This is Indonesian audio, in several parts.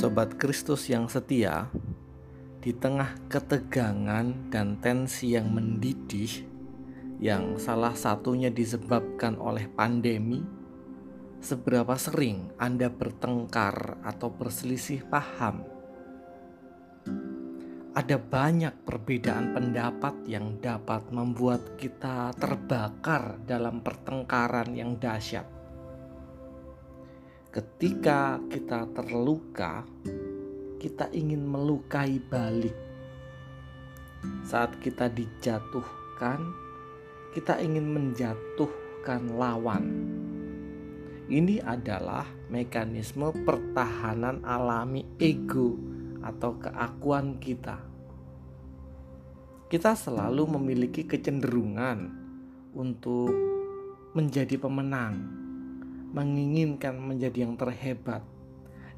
Sobat Kristus yang setia, di tengah ketegangan dan tensi yang mendidih, yang salah satunya disebabkan oleh pandemi, seberapa sering Anda bertengkar atau berselisih paham? Ada banyak perbedaan pendapat yang dapat membuat kita terbakar dalam pertengkaran yang dahsyat ketika kita terluka, kita ingin melukai balik. Saat kita dijatuhkan, kita ingin menjatuhkan lawan. Ini adalah mekanisme pertahanan alami ego atau keakuan kita. Kita selalu memiliki kecenderungan untuk menjadi pemenang menginginkan menjadi yang terhebat,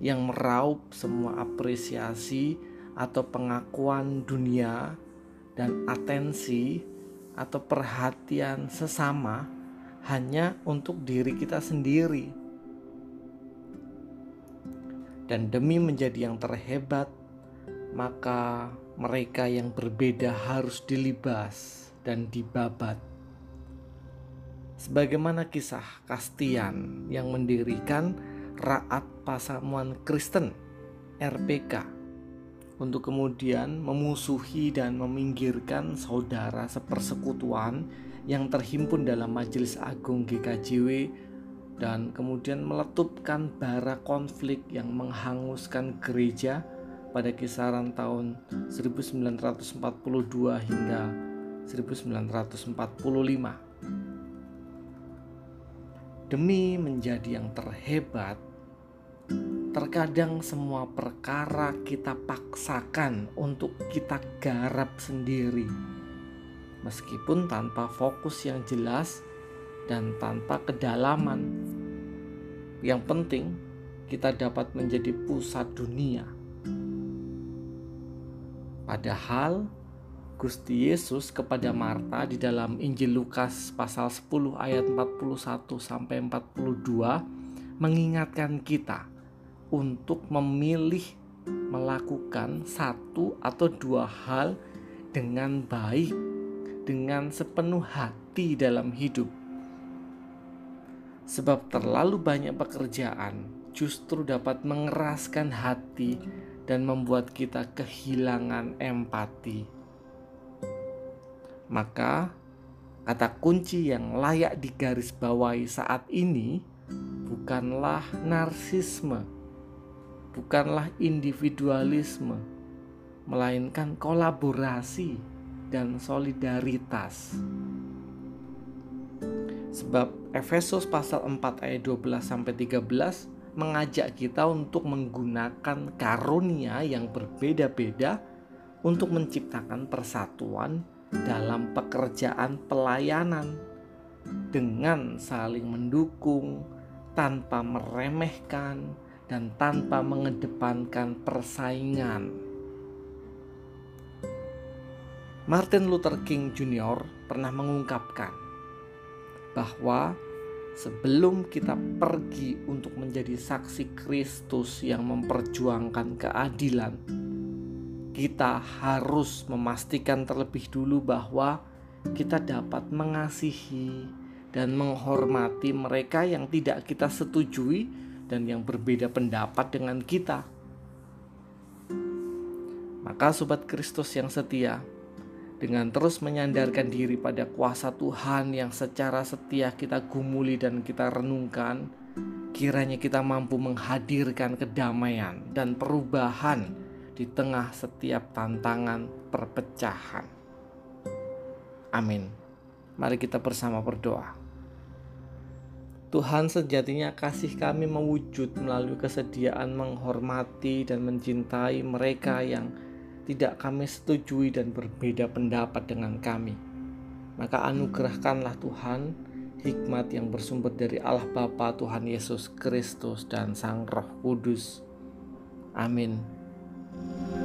yang meraup semua apresiasi atau pengakuan dunia dan atensi atau perhatian sesama hanya untuk diri kita sendiri. Dan demi menjadi yang terhebat, maka mereka yang berbeda harus dilibas dan dibabat sebagaimana kisah Kastian yang mendirikan Raat Pasamuan Kristen RPK untuk kemudian memusuhi dan meminggirkan saudara sepersekutuan yang terhimpun dalam Majelis Agung GKJW dan kemudian meletupkan bara konflik yang menghanguskan gereja pada kisaran tahun 1942 hingga 1945 demi menjadi yang terhebat, terkadang semua perkara kita paksakan untuk kita garap sendiri, meskipun tanpa fokus yang jelas dan tanpa kedalaman. Yang penting, kita dapat menjadi pusat dunia. Padahal, Gusti Yesus kepada Marta di dalam Injil Lukas pasal 10 ayat 41 sampai 42 mengingatkan kita untuk memilih melakukan satu atau dua hal dengan baik, dengan sepenuh hati dalam hidup. Sebab terlalu banyak pekerjaan justru dapat mengeraskan hati dan membuat kita kehilangan empati. Maka kata kunci yang layak digarisbawahi saat ini bukanlah narsisme, bukanlah individualisme, melainkan kolaborasi dan solidaritas. Sebab Efesus pasal 4 ayat 12 sampai 13 mengajak kita untuk menggunakan karunia yang berbeda-beda untuk menciptakan persatuan dalam pekerjaan pelayanan dengan saling mendukung tanpa meremehkan dan tanpa mengedepankan persaingan. Martin Luther King Jr. pernah mengungkapkan bahwa sebelum kita pergi untuk menjadi saksi Kristus yang memperjuangkan keadilan, kita harus memastikan terlebih dulu bahwa kita dapat mengasihi dan menghormati mereka yang tidak kita setujui dan yang berbeda pendapat dengan kita. Maka sobat Kristus yang setia, dengan terus menyandarkan diri pada kuasa Tuhan yang secara setia kita gumuli dan kita renungkan, kiranya kita mampu menghadirkan kedamaian dan perubahan di tengah setiap tantangan perpecahan. Amin. Mari kita bersama berdoa. Tuhan sejatinya kasih kami mewujud melalui kesediaan menghormati dan mencintai mereka yang tidak kami setujui dan berbeda pendapat dengan kami. Maka anugerahkanlah Tuhan hikmat yang bersumber dari Allah Bapa Tuhan Yesus Kristus dan Sang Roh Kudus. Amin. Thank you.